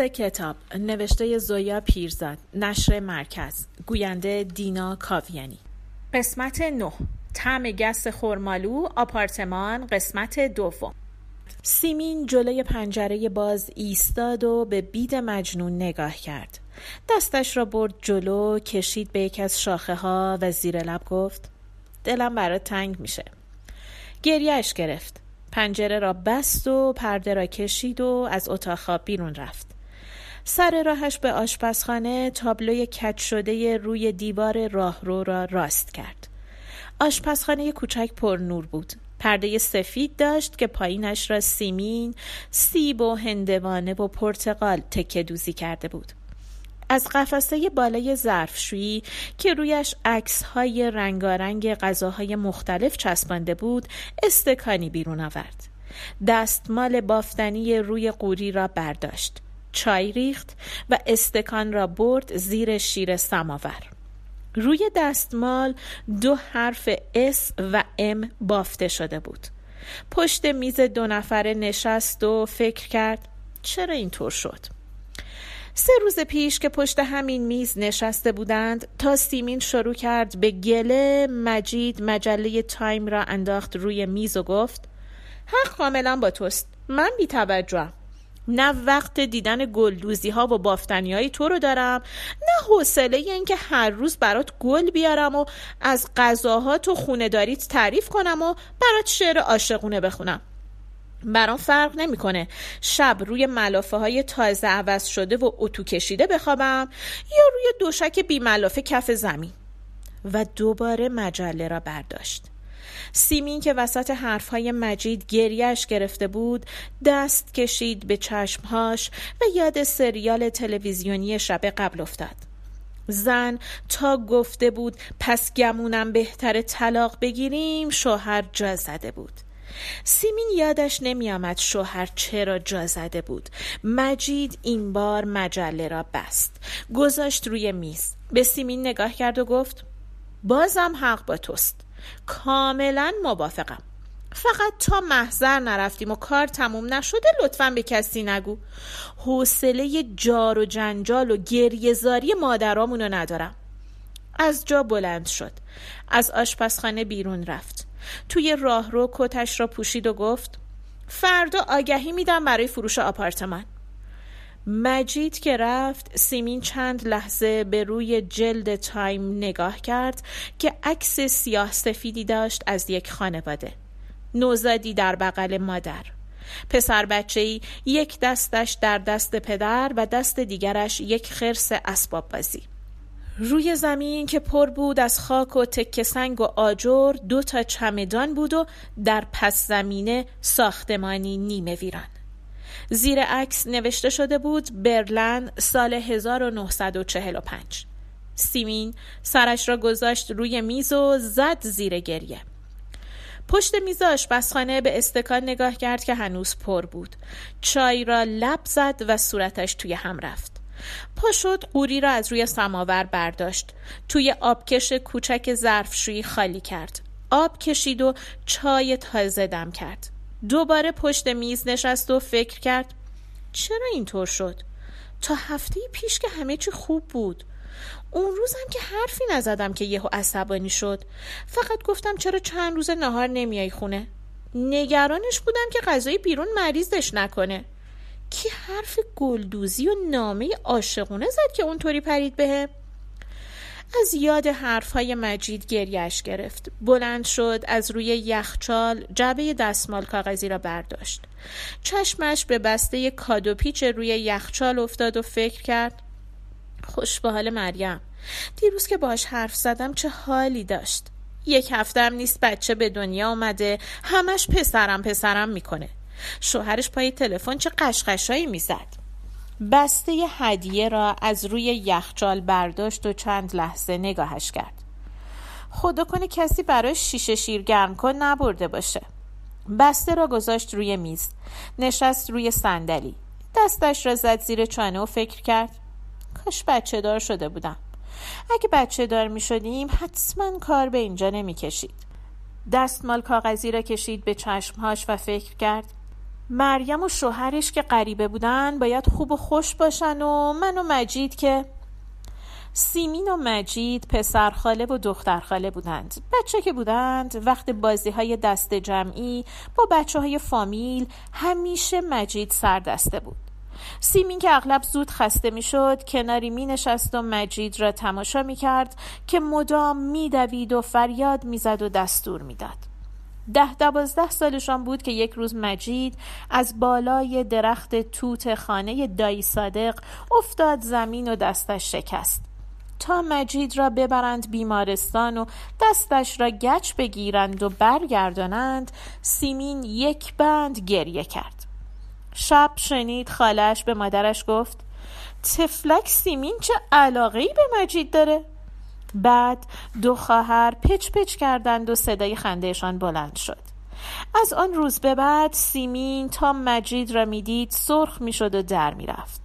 پوست کتاب نوشته زویا پیرزاد نشر مرکز گوینده دینا کاویانی. قسمت 9 تعم گس خورمالو آپارتمان قسمت دوم. سیمین جلوی پنجره باز ایستاد و به بید مجنون نگاه کرد. دستش را برد جلو کشید به یک از شاخه ها و زیر لب گفت دلم برات تنگ میشه. گریهش گرفت. پنجره را بست و پرده را کشید و از اتاق بیرون رفت. سر راهش به آشپزخانه تابلوی کج شده روی دیوار راهرو را راست کرد. آشپزخانه کوچک پر نور بود. پرده سفید داشت که پایینش را سیمین، سیب و هندوانه و پرتقال تکه دوزی کرده بود. از قفسه بالای ظرفشویی که رویش عکس های رنگارنگ غذاهای مختلف چسبانده بود استکانی بیرون آورد. دستمال بافتنی روی قوری را برداشت. چای ریخت و استکان را برد زیر شیر سماور. روی دستمال دو حرف S و M بافته شده بود. پشت میز دو نفره نشست و فکر کرد چرا اینطور شد؟ سه روز پیش که پشت همین میز نشسته بودند تا سیمین شروع کرد به گله مجید مجله تایم را انداخت روی میز و گفت حق کاملا با توست من بی توجهم نه وقت دیدن گلدوزی ها و بافتنی های تو رو دارم نه حوصله اینکه هر روز برات گل بیارم و از غذاها تو خونه داریت تعریف کنم و برات شعر عاشقونه بخونم. برام فرق نمی‌کنه. شب روی ملافه های تازه عوض شده و اتو کشیده بخوابم یا روی دوشک بی ملافه کف زمین. و دوباره مجله را برداشت. سیمین که وسط حرفهای مجید گریش گرفته بود دست کشید به چشمهاش و یاد سریال تلویزیونی شب قبل افتاد. زن تا گفته بود پس گمونم بهتر طلاق بگیریم شوهر جا زده بود. سیمین یادش نمیآمد شوهر چرا جا زده بود. مجید این بار مجله را بست. گذاشت روی میز. به سیمین نگاه کرد و گفت بازم حق با توست. کاملا موافقم. فقط تا محضر نرفتیم و کار تموم نشده لطفا به کسی نگو. حوصله جار و جنجال و گریهزاری مادرامونو ندارم. از جا بلند شد. از آشپزخانه بیرون رفت. توی راهرو کتش را پوشید و گفت فردا آگهی میدم برای فروش آپارتمان. مجید که رفت سیمین چند لحظه به روی جلد تایم نگاه کرد که عکس سیاه سفیدی داشت از یک خانواده. نوزادی در بغل مادر. پسر بچه ای یک دستش در دست پدر و دست دیگرش یک خرس اسباب بازی. روی زمین که پر بود از خاک و تکه سنگ و آجر دو تا چمدان بود و در پس زمینه ساختمانی نیمه ویران. زیر عکس نوشته شده بود برلن سال 1945 سیمین سرش را گذاشت روی میز و زد زیر گریه. پشت میز آشپزخانه به استکان نگاه کرد که هنوز پر بود. چای را لب زد و صورتش توی هم رفت. پا شد قوری را از روی سماور برداشت. توی آبکش کوچک ظرفشویی خالی کرد. آب کشید و چای تازه دم کرد. دوباره پشت میز نشست و فکر کرد چرا اینطور شد؟ تا هفته پیش که همه چی خوب بود. اون روزم که حرفی نزدم که یهو عصبانی شد. فقط گفتم چرا چند روز نهار نمیای خونه؟ نگرانش بودم که غذای بیرون مریضش نکنه. کی حرف گلدوزی و نامه عاشقونه زد که اونطوری پرید بهم؟ از یاد حرفهای مجید گریش گرفت. بلند شد از روی یخچال جبه دستمال کاغذی را برداشت. چشمش به بسته کادو پیچ روی یخچال افتاد و فکر کرد خوش به حال مریم. دیروز که باش حرف زدم چه حالی داشت؟ یک هفته هم نیست بچه به دنیا آمده همش پسرم پسرم می‌کنه. شوهرش پای تلفن چه قشقشایی می‌زد. بسته هدیه را از روی یخچال برداشت و چند لحظه نگاهش کرد. خدا کنه کسی برای شیشه شیر گرم کن نبرده باشه. بسته را گذاشت روی میز. نشست روی صندلی. دستش را زد زیر چانه و فکر کرد. کاش بچه دار شده بودم. اگه بچه دار می شدیم حتما کار به اینجا نمی کشید. دستمال کاغذی را کشید به چشمهاش و فکر کرد. مریم و شوهرش که غریبه بودن باید خوب و خوش باشن و من و مجید که سیمین و مجید پسرخاله و دخترخاله بودند بچه که بودند وقت بازی های دست جمعی با بچه های فامیل همیشه مجید سردسته بود سیمین که اغلب زود خسته می‌شد کناری می نشست و مجید را تماشا می کرد که مدام می دوید و فریاد می‌زد و دستور می‌داد. ده دوازده سالشان بود که یک روز مجید از بالای درخت توت خانه دایی صادق افتاد زمین و دستش شکست. تا مجید را ببرند بیمارستان و دستش را گچ بگیرند و برگردانند سیمین یک بند گریه کرد. شب شنید خالش به مادرش گفت تفلک سیمین چه علاقه ای به مجید داره؟ بعد دو خواهر پچ پچ کردند و صدای خندهشان بلند شد از آن روز به بعد سیمین تا مجید را می‌دید سرخ می‌شد و در می‌رفت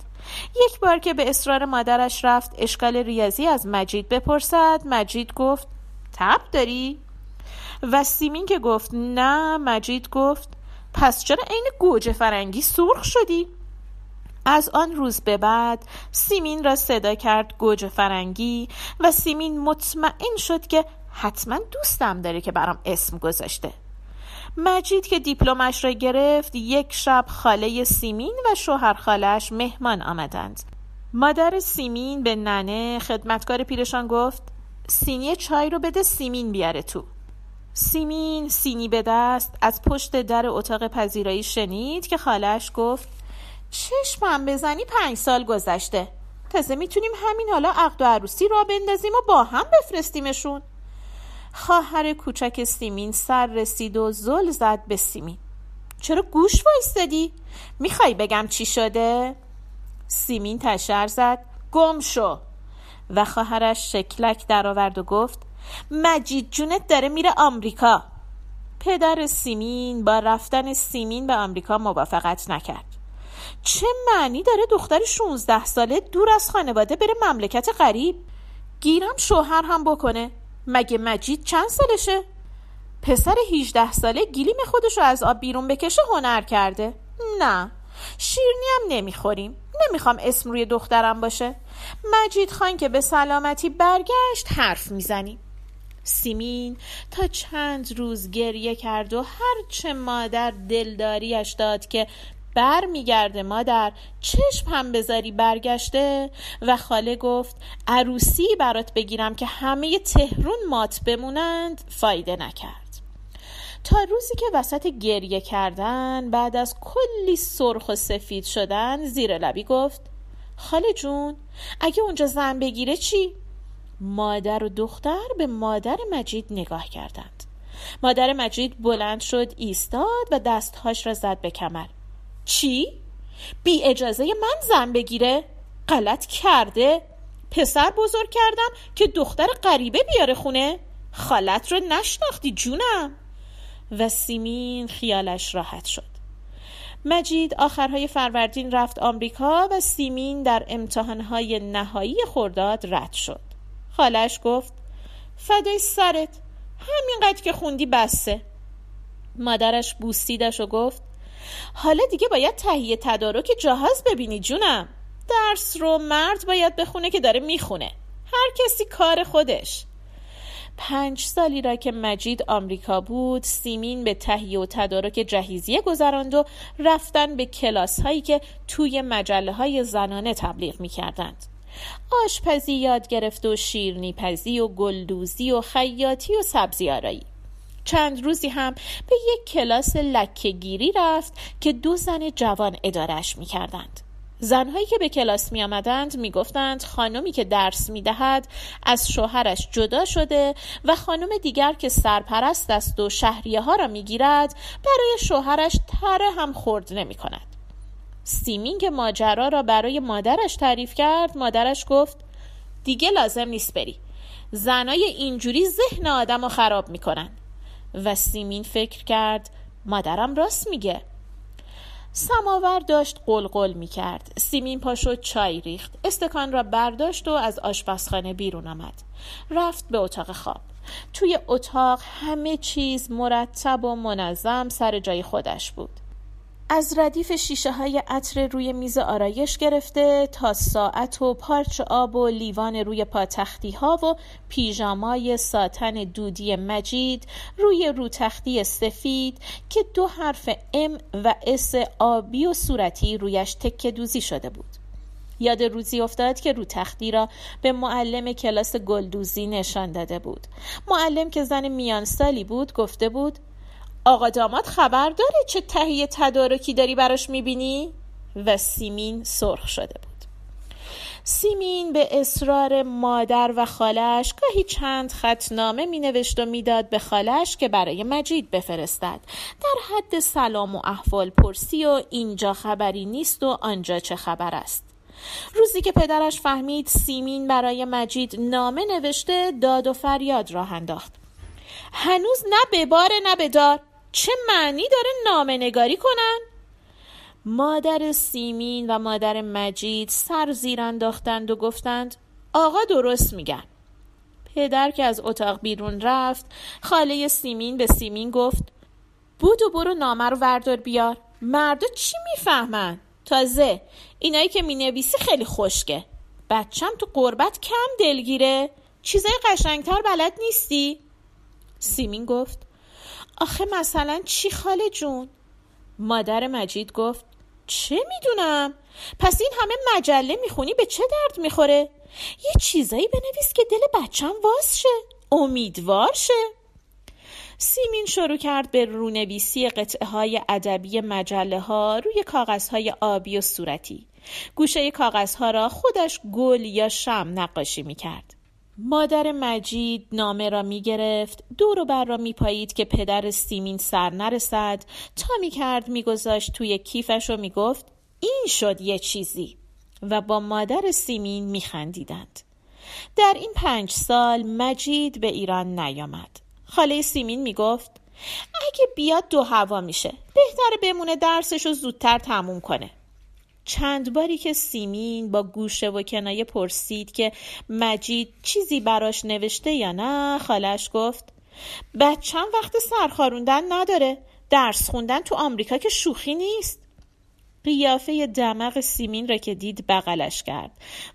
یک بار که به اصرار مادرش رفت اشکال ریاضی از مجید بپرسد مجید گفت تب داری؟ و سیمین که گفت نه مجید گفت پس چرا عین گوجه فرنگی سرخ شدی؟ از آن روز به بعد سیمین را صدا کرد گوجه فرنگی و سیمین مطمئن شد که حتما دوستم داره که برام اسم گذاشته. مجید که دیپلمش را گرفت یک شب خاله سیمین و شوهر خالش مهمان آمدند. مادر سیمین به ننه خدمتکار پیرشان گفت سینی چای رو بده سیمین بیاره تو. سیمین سینی به دست از پشت در اتاق پذیرایی شنید که خالش گفت چشمم بزنی پنج سال گذشته. تازه می‌تونیم همین حالا عقد و عروسی را بندازیم و با هم بفرستیمشون. خواهر کوچک سیمین سر رسید و زل زد به سیمین. چرا گوش وایستدی؟ می‌خوای بگم چی شده؟ سیمین تشر زد. گم شو. و خواهرش شکلک درآورد و گفت مجید جونت داره میره آمریکا. پدر سیمین با رفتن سیمین به آمریکا موافقت نکرد. چه معنی داره دختر 16 ساله دور از خانواده بره مملکت غریب؟ گیرم شوهر هم بکنه. مگه مجید چند سالشه؟ پسر 18 ساله گیلیم خودش رو از آب بیرون بکشه هنر کرده. نه. شیرنی هم نمی‌خوریم. نمی‌خوام اسم روی دخترم باشه. مجید خان که به سلامتی برگشت حرف می‌زنیم. سیمین تا چند روز گریه کرد و هرچه مادر دلداریش داد که بر میگرده مادر چشم هم بذاری برگشته؟ و خاله گفت عروسی برات بگیرم که همه تهرون مات بمونند. فایده نکرد. تا روزی که وسط گریه کردن بعد از کلی سرخ و سفید شدن زیر لبی گفت خاله جون اگه اونجا زن بگیره چی؟ مادر و دختر به مادر مجید نگاه کردند. مادر مجید بلند شد ایستاد و دستهاش را زد به کمر. چی؟ بی اجازه من زن بگیره؟ غلط کرده؟ پسر بزرگ کردم که دختر غریبه بیاره خونه؟ خالت رو نشناختی جونم و سیمین خیالش راحت شد مجید آخرهای فروردین رفت آمریکا و سیمین در امتحانهای نهایی خورداد رد شد خالش گفت فدای سرت همینقدر که خوندی بسه مادرش بوسیدش و گفت حالا دیگه باید تهیه تدارک جهاز ببینی جونم درس رو مرد باید بخونه که داره می‌خونه هر کسی کار خودش پنج سالی را که مجید آمریکا بود سیمین به تهیه و تدارک جهیزیه گذراند و رفتن به کلاس هایی که توی مجله های زنانه تبلیغ می کردند. آشپزی یاد گرفت و شیرنی پزی و گلدوزی و خیاطی و سبزی آرایی. چند روزی هم به یک کلاس لکهگیری رفت که دو زن جوان ادارش می کردند. زنهایی که به کلاس می آمدند می گفتند خانمی که درس می دهد از شوهرش جدا شده و خانم دیگر که سرپرست است و شهریه ها را می گیرد برای شوهرش تره هم خورد نمی کند. سیمین که ماجرا را برای مادرش تعریف کرد مادرش گفت دیگه لازم نیست بری زنای اینجوری ذهن آدم رو خراب می‌کنن و سیمین فکر کرد مادرم راست میگه سماور داشت قلقل می کرد. سیمین پاشو چای ریخت. استکان را برداشت و از آشپزخانه بیرون آمد. رفت به اتاق خواب. توی اتاق همه چیز مرتب و منظم سر جای خودش بود. از ردیف شیشه های عطر روی میز آرایش گرفته تا ساعت و پارچ آب و لیوان روی پاتختی ها و پیژامای ساتن دودی مجید روی روتختی سفید که دو حرف ام و اس آبی و صورتی رویش تکه دوزی شده بود. یاد روزی افتاد که رو تختی را به معلم کلاس گلدوزی نشان داده بود. معلم که زن میان سالی بود گفته بود آقا داماد خبر داره چه تهیه تدارکی داری براش می‌بینی؟ و سیمین سرخ شده بود. سیمین به اصرار مادر و خالش گاهی چند خطنامه می نوشت و می‌داد به خالش که برای مجید بفرستد. در حد سلام و احوال پرسی و اینجا خبری نیست و آنجا چه خبر است. روزی که پدرش فهمید سیمین برای مجید نامه نوشته داد و فریاد راه انداخت. هنوز نه به بار نه به دار. چه معنی داره نامه نگاری کنن؟ مادر سیمین و مادر مجید سر زیر انداختند و گفتند آقا درست میگن پدر که از اتاق بیرون رفت خاله سیمین به سیمین گفت بود و برو نامه رو وردار بیار مردا چی می‌فهمن؟ تازه اینایی که می‌نویسی خیلی خشکه بچم تو قربت کم دلگیره چیزای قشنگتر بلد نیستی؟ سیمین گفت آخه مثلا چی خاله جون؟ مادر مجید گفت چه می‌دونم؟ پس این همه مجله می‌خونی به چه درد می‌خوره؟ یه چیزایی بنویس که دل بچم واز شه امیدوار شه سیمین شروع کرد به رونویسی قطعه های ادبی مجله ها روی کاغذ های آبی و صورتی گوشه کاغذ ها را خودش گل یا شم نقاشی می کرد. مادر مجید نامه را می گرفت دور و بر را می پایید که پدر سیمین سر نرسد تا می کرد می گذاشت توی کیفش و می گفت این شد یه چیزی و با مادر سیمین می خندیدند. در این پنج سال مجید به ایران نیامد. خاله سیمین می گفت اگه بیاد دو هوا میشه بهتره بمونه درسش رو زودتر تموم کنه. چند باری که سیمین با گوشه و کنایه پرسید که مجید چیزی براش نوشته یا نه خالش گفت بچم وقت سرخاروندن نداره. درس خوندن تو آمریکا که شوخی نیست. قیافه دماغ سیمین را که دید بغلش کرد.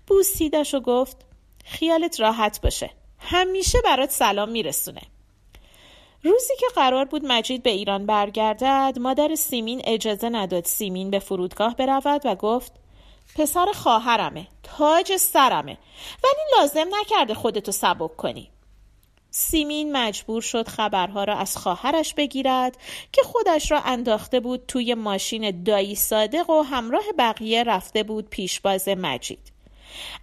بوسیدش و گفت خیالت راحت باشه. همیشه برات سلام میرسونه. روزی که قرار بود مجید به ایران برگردد مادر سیمین اجازه نداد سیمین به فرودگاه برود و گفت پسر خواهرمه تاج سرمه ولی لازم نکرده خودتو سبک کنی. سیمین مجبور شد خبرها را از خواهرش بگیرد که خودش را انداخته بود توی ماشین دایی صادق و همراه بقیه رفته بود پیشباز مجید.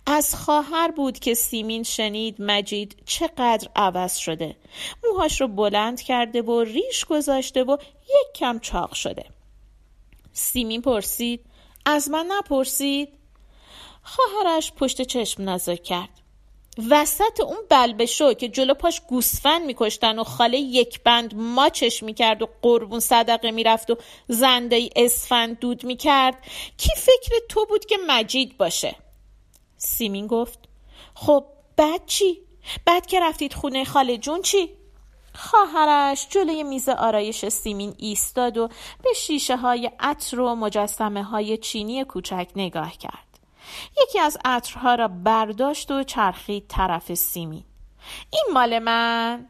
از خواهر بود که سیمین شنید مجید چقدر عوض شده. موهاش رو بلند کرده و ریش گذاشته و یک کم چاق شده. سیمین پرسید از من نپرسید؟ خواهرش پشت چشم نزاک کرد. وسط اون بلبشو که جلو پاش گوسفند میکشتن و خاله یک بند ماچش می‌کرد و قربون صدقه می‌رفت و زنده اسفند دود می‌کرد کی فکر تو بود که مجید باشه؟ سیمین گفت خب بعد چی؟ بعد که رفتید خونه خاله جون چی؟ خواهرش جلوی میز آرایش سیمین ایستاد و به شیشه های عطر و مجسمه های چینی کوچک نگاه کرد. یکی از عطرها را برداشت و چرخید طرف سیمین. این مال من؟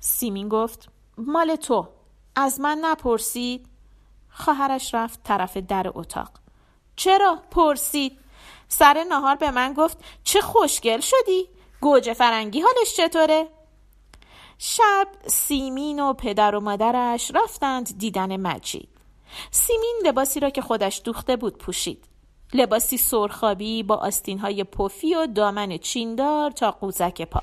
سیمین گفت مال تو. از من نپرسید؟ خواهرش رفت طرف در اتاق. چرا؟ پرسید. سر نهار به من گفت چه خوشگل شدی؟ گوجه فرنگی حالش چطوره؟ شب سیمین و پدر و مادرش رفتند دیدن مجید. سیمین لباسی را که خودش دوخته بود پوشید. لباسی سرخابی با آستینهای پفی و دامن چیندار تا قوزک پا.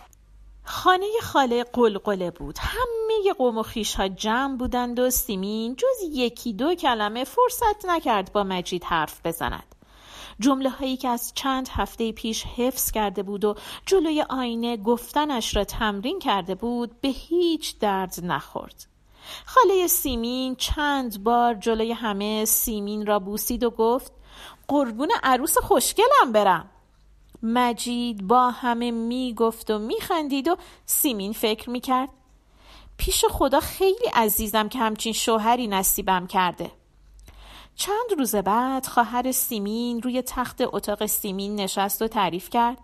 خانه خاله قلقله بود. همه قوم و خیش ها جمع بودند و سیمین جز یکی دو کلمه فرصت نکرد با مجید حرف بزند. جمله هایی که از چند هفته پیش حفظ کرده بود و جلوی آینه گفتنش را تمرین کرده بود به هیچ درد نخورد. خاله سیمین چند بار جلوی همه سیمین را بوسید و گفت قربون عروس خوشگلم برم. مجید با همه می گفت و می خندید و سیمین فکر می کرد پیش خدا خیلی عزیزم که همچین شوهری نصیبم کرده. چند روز بعد خواهر سیمین روی تخت اتاق سیمین نشست و تعریف کرد.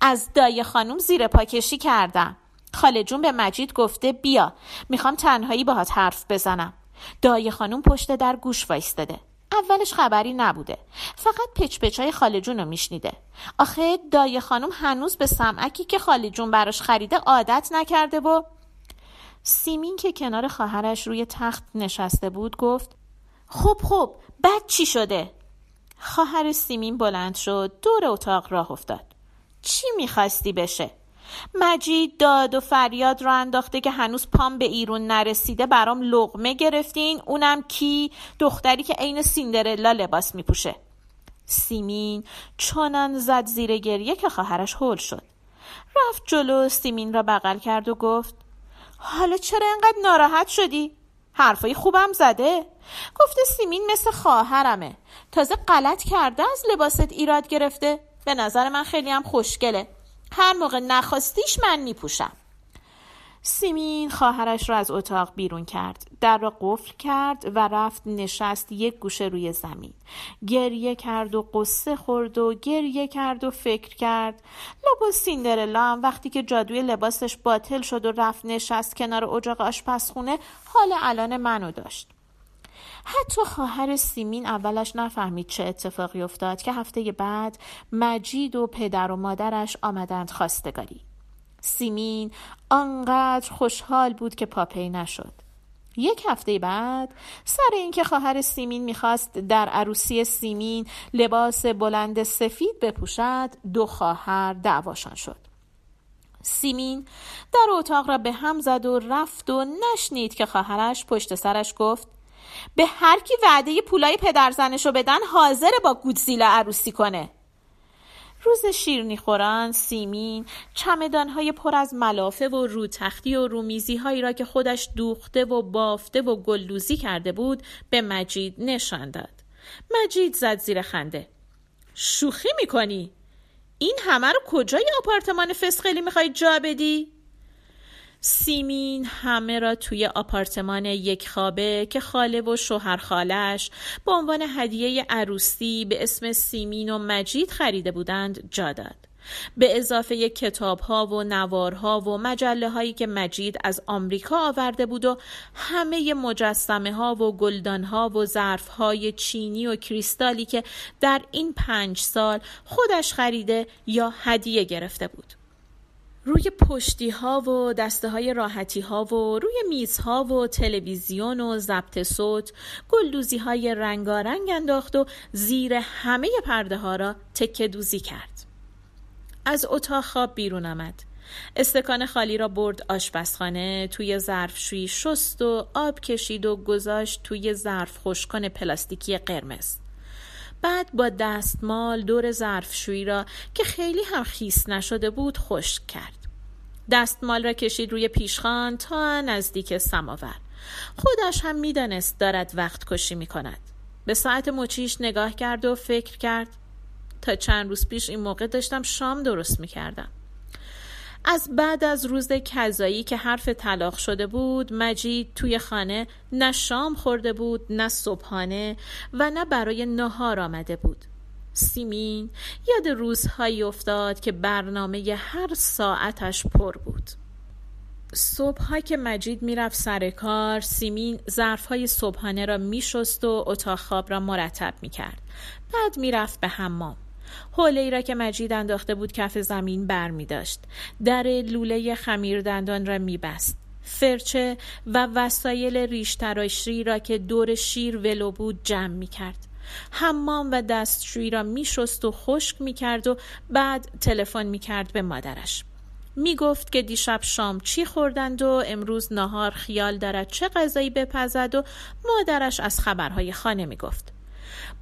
از دایه خانم زیر پاکشی کردم. خاله جون به مجید گفته بیا می‌خوام تنهایی باهات حرف بزنم. دایه خانم پشت در گوش وایستده اولش خبری نبوده. فقط پچ پچای خاله جون رو میشنیده. آخه دایه خانم هنوز به سمعکی که خاله جون براش خریده عادت نکرده و سیمین که کنار خواهرش روی تخت نشسته بود گفت خب خب بعد چی شده؟ خواهر سیمین بلند شد دور اتاق راه افتاد چی می‌خواستی بشه؟ مجید داد و فریاد را انداخته که هنوز پام به ایرون نرسیده برام لغمه گرفتین اونم کی دختری که عین سیندرلا لباس میپوشه سیمین چنان زد زیر گریه که خواهرش هول شد رفت جلو سیمین را بغل کرد و گفت حالا چرا انقدر ناراحت شدی؟ حرفای خوبم زده گفته سیمین مثل خواهرمه. تازه غلط کرده از لباست ایراد گرفته. به نظر من خیلی هم خوشگله. هر موقع نخواستیش من میپوشم. سیمین خواهرش را از اتاق بیرون کرد. در را قفل کرد و رفت نشست یک گوشه روی زمین. گریه کرد و قصه خورد و گریه کرد و فکر کرد. لباس سیندرلا هم وقتی که جادوی لباسش باطل شد و رفت نشست کنار اجاق آشپزخونه حال الان منو داشت. حتی خواهر سیمین اولش نفهمید چه اتفاقی افتاد که هفته بعد مجید و پدر و مادرش آمدند خواستگاری. سیمین آنقدر خوشحال بود که پاپی نشد. یک هفته بعد سر اینکه خواهر سیمین می‌خواست در عروسی سیمین لباس بلند سفید بپوشد دو خواهر دعواشان شد. سیمین در اتاق را به هم زد و رفت و نشنید که خواهرش پشت سرش گفت به هر کی وعده پولای پدرزنشو بدن حاضر با گودزیلا عروسی کنه روز شیرنی خوران سیمین چمدانهای پر از ملافه و روتختی و رومیزی هایی را که خودش دوخته و بافته و گلدوزی کرده بود به مجید نشان داد. مجید زد زیر خنده. شوخی می‌کنی؟ این همه رو کجای آپارتمان فسقلی می‌خوای جا بدی؟ سیمین همه را توی آپارتمان یک خوابه که خاله و شوهر خالش به عنوان هدیه عروسی به اسم سیمین و مجید خریده بودند جا داد. به اضافه کتاب ها و نوارها و مجله هایی که مجید از آمریکا آورده بود و همه مجسمه ها و گلدان ها و ظرف های چینی و کریستالی که در این پنج سال خودش خریده یا هدیه گرفته بود. روی پشتی ها و دسته های راحتی ها و روی میز ها و تلویزیون و ضبط صوت گلدوزی های رنگارنگ انداخت و زیر همه پرده ها را تکه دوزی کرد. از اتاق خواب بیرون آمد. استکان خالی را برد آشپزخانه توی ظرفشویی شست و آب کشید و گذاشت توی ظرف خشکان پلاستیکی قرمز. بعد با دستمال دور ظرفشویی را که خیلی هم خیس نشده بود خشک کرد. دستمال را کشید روی پیشخان تا نزدیک سماور. خودش هم می‌دانست دارد وقت کشی می کند. به ساعت مچیش نگاه کرد و فکر کرد تا چند روز پیش این موقع داشتم شام درست می کردم. از بعد از روز کذایی که حرف طلاق شده بود مجید توی خانه نه شام خورده بود نه صبحانه و نه برای نهار آمده بود. سیمین یاد روزهایی افتاد که برنامه هر ساعتش پر بود. صبحها که مجید می‌رفت سر کار سیمین ظرفهای صبحانه را میشست و اتاق خواب را مرتب می‌کرد. بعد می‌رفت به حمام. حوله ای را که مجید انداخته بود کف زمین بر می داشت. در لوله خمیر دندان را می بست. فرچه و وسایل ریش تراشی را که دور شیر ولو بود جمع می کرد. حمام و دستشویی را می شست و خشک می کرد و بعد تلفن می کرد به مادرش. می گفت که دیشب شام چی خوردند و امروز نهار خیال دارد چه غذایی بپزد و مادرش از خبرهای خانه می گفت.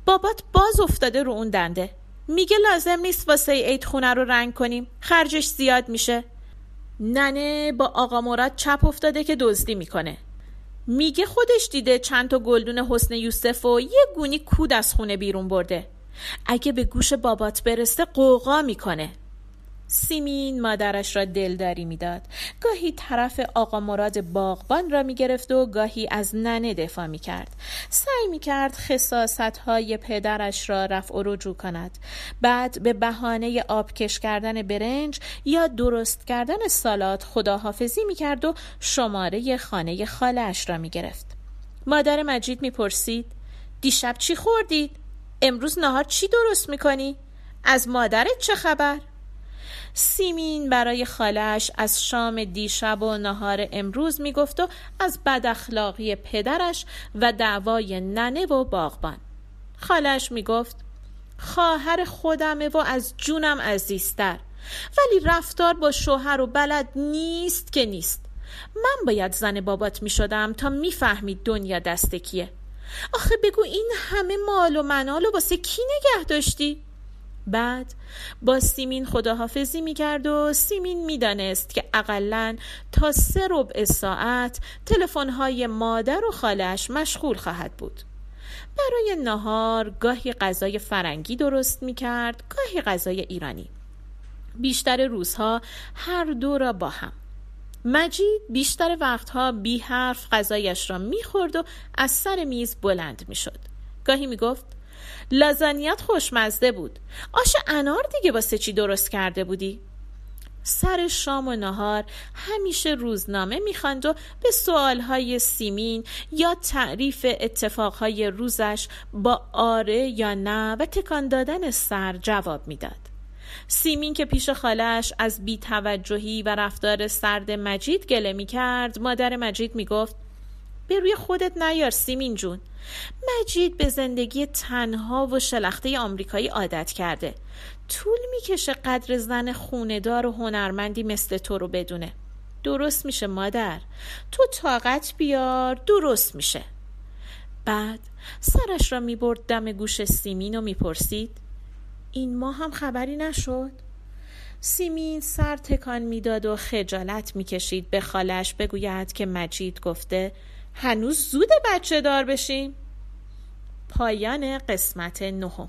بابات باز افتاده رو اون دنده میگه لازم نیست واسه عید خونه رو رنگ کنیم. خرجش زیاد میشه. ننه با آقا مراد چپ افتاده که دزدی می‌کنه. میگه خودش دیده چند تا گلدون حسن یوسف و یه گونی کود از خونه بیرون برده. اگه به گوش بابات برسه قوقا می‌کنه. سیمین مادرش را دلداری می‌داد. گاهی طرف آقا مراد باغبان را می‌گرفت و گاهی از ننه دفاع می‌کرد. سعی می‌کرد خصاست های پدرش را رفع و رجوع کند. بعد به بهانه آبکش کردن برنج یا درست کردن سالات خداحافظی می‌کرد و شماره خانه خالش را می‌گرفت. مادر مجید می‌پرسید دیشب چی خوردید؟ امروز نهار چی درست می‌کنی؟ از مادرت چه خبر؟ سیمین برای خالش از شام دیشب و نهار امروز می‌گفت و از بد اخلاقی پدرش و دعوای ننه و باغبان. خالش می‌گفت خواهر خودمه و از جونم عزیزتر ولی رفتار با شوهر و بلد نیست که نیست. من باید زن بابات می شدم تا می‌فهمید دنیا دست کیه. آخه بگو این همه مال و منال و واسه کی نگه داشتی؟ بعد با سیمین خداحافظی می‌کرد و سیمین می‌دانست که اقلا تا سه ربع ساعت تلفن‌های مادر و خالش مشغول خواهد بود. برای نهار گاهی غذای فرنگی درست می‌کرد گاهی غذای ایرانی. بیشتر روزها هر دو را با هم. مجید بیشتر وقتها بی حرف غذایش را می‌خورد و از سر میز بلند می‌شد. گاهی می‌گفت لازانیت خوشمزه بود آش انار دیگه واسه چی درست کرده بودی؟ سر شام و نهار همیشه روزنامه می‌خواند و به سوالهای سیمین یا تعریف اتفاقهای روزش با آره یا نه و تکان دادن سر جواب می‌داد. سیمین که پیش خالش از بیتوجهی و رفتار سرد مجید گله می‌کرد مادر مجید می‌گفت به روی خودت نیار سیمین جون. مجید به زندگی تنها و شلخته آمریکایی عادت کرده. طول می‌کشه قدر زن خوندار و هنرمندی مثل تو رو بدونه. درست میشه مادر. تو طاقت بیار درست میشه. بعد سرش را می‌برد دم گوش سیمین و می‌پرسید این ما هم خبری نشد؟ سیمین سر تکان می‌داد و خجالت می‌کشید. به خالش بگوید که مجید گفته هنوز زود بچه دار بشیم پایان قسمت نهم.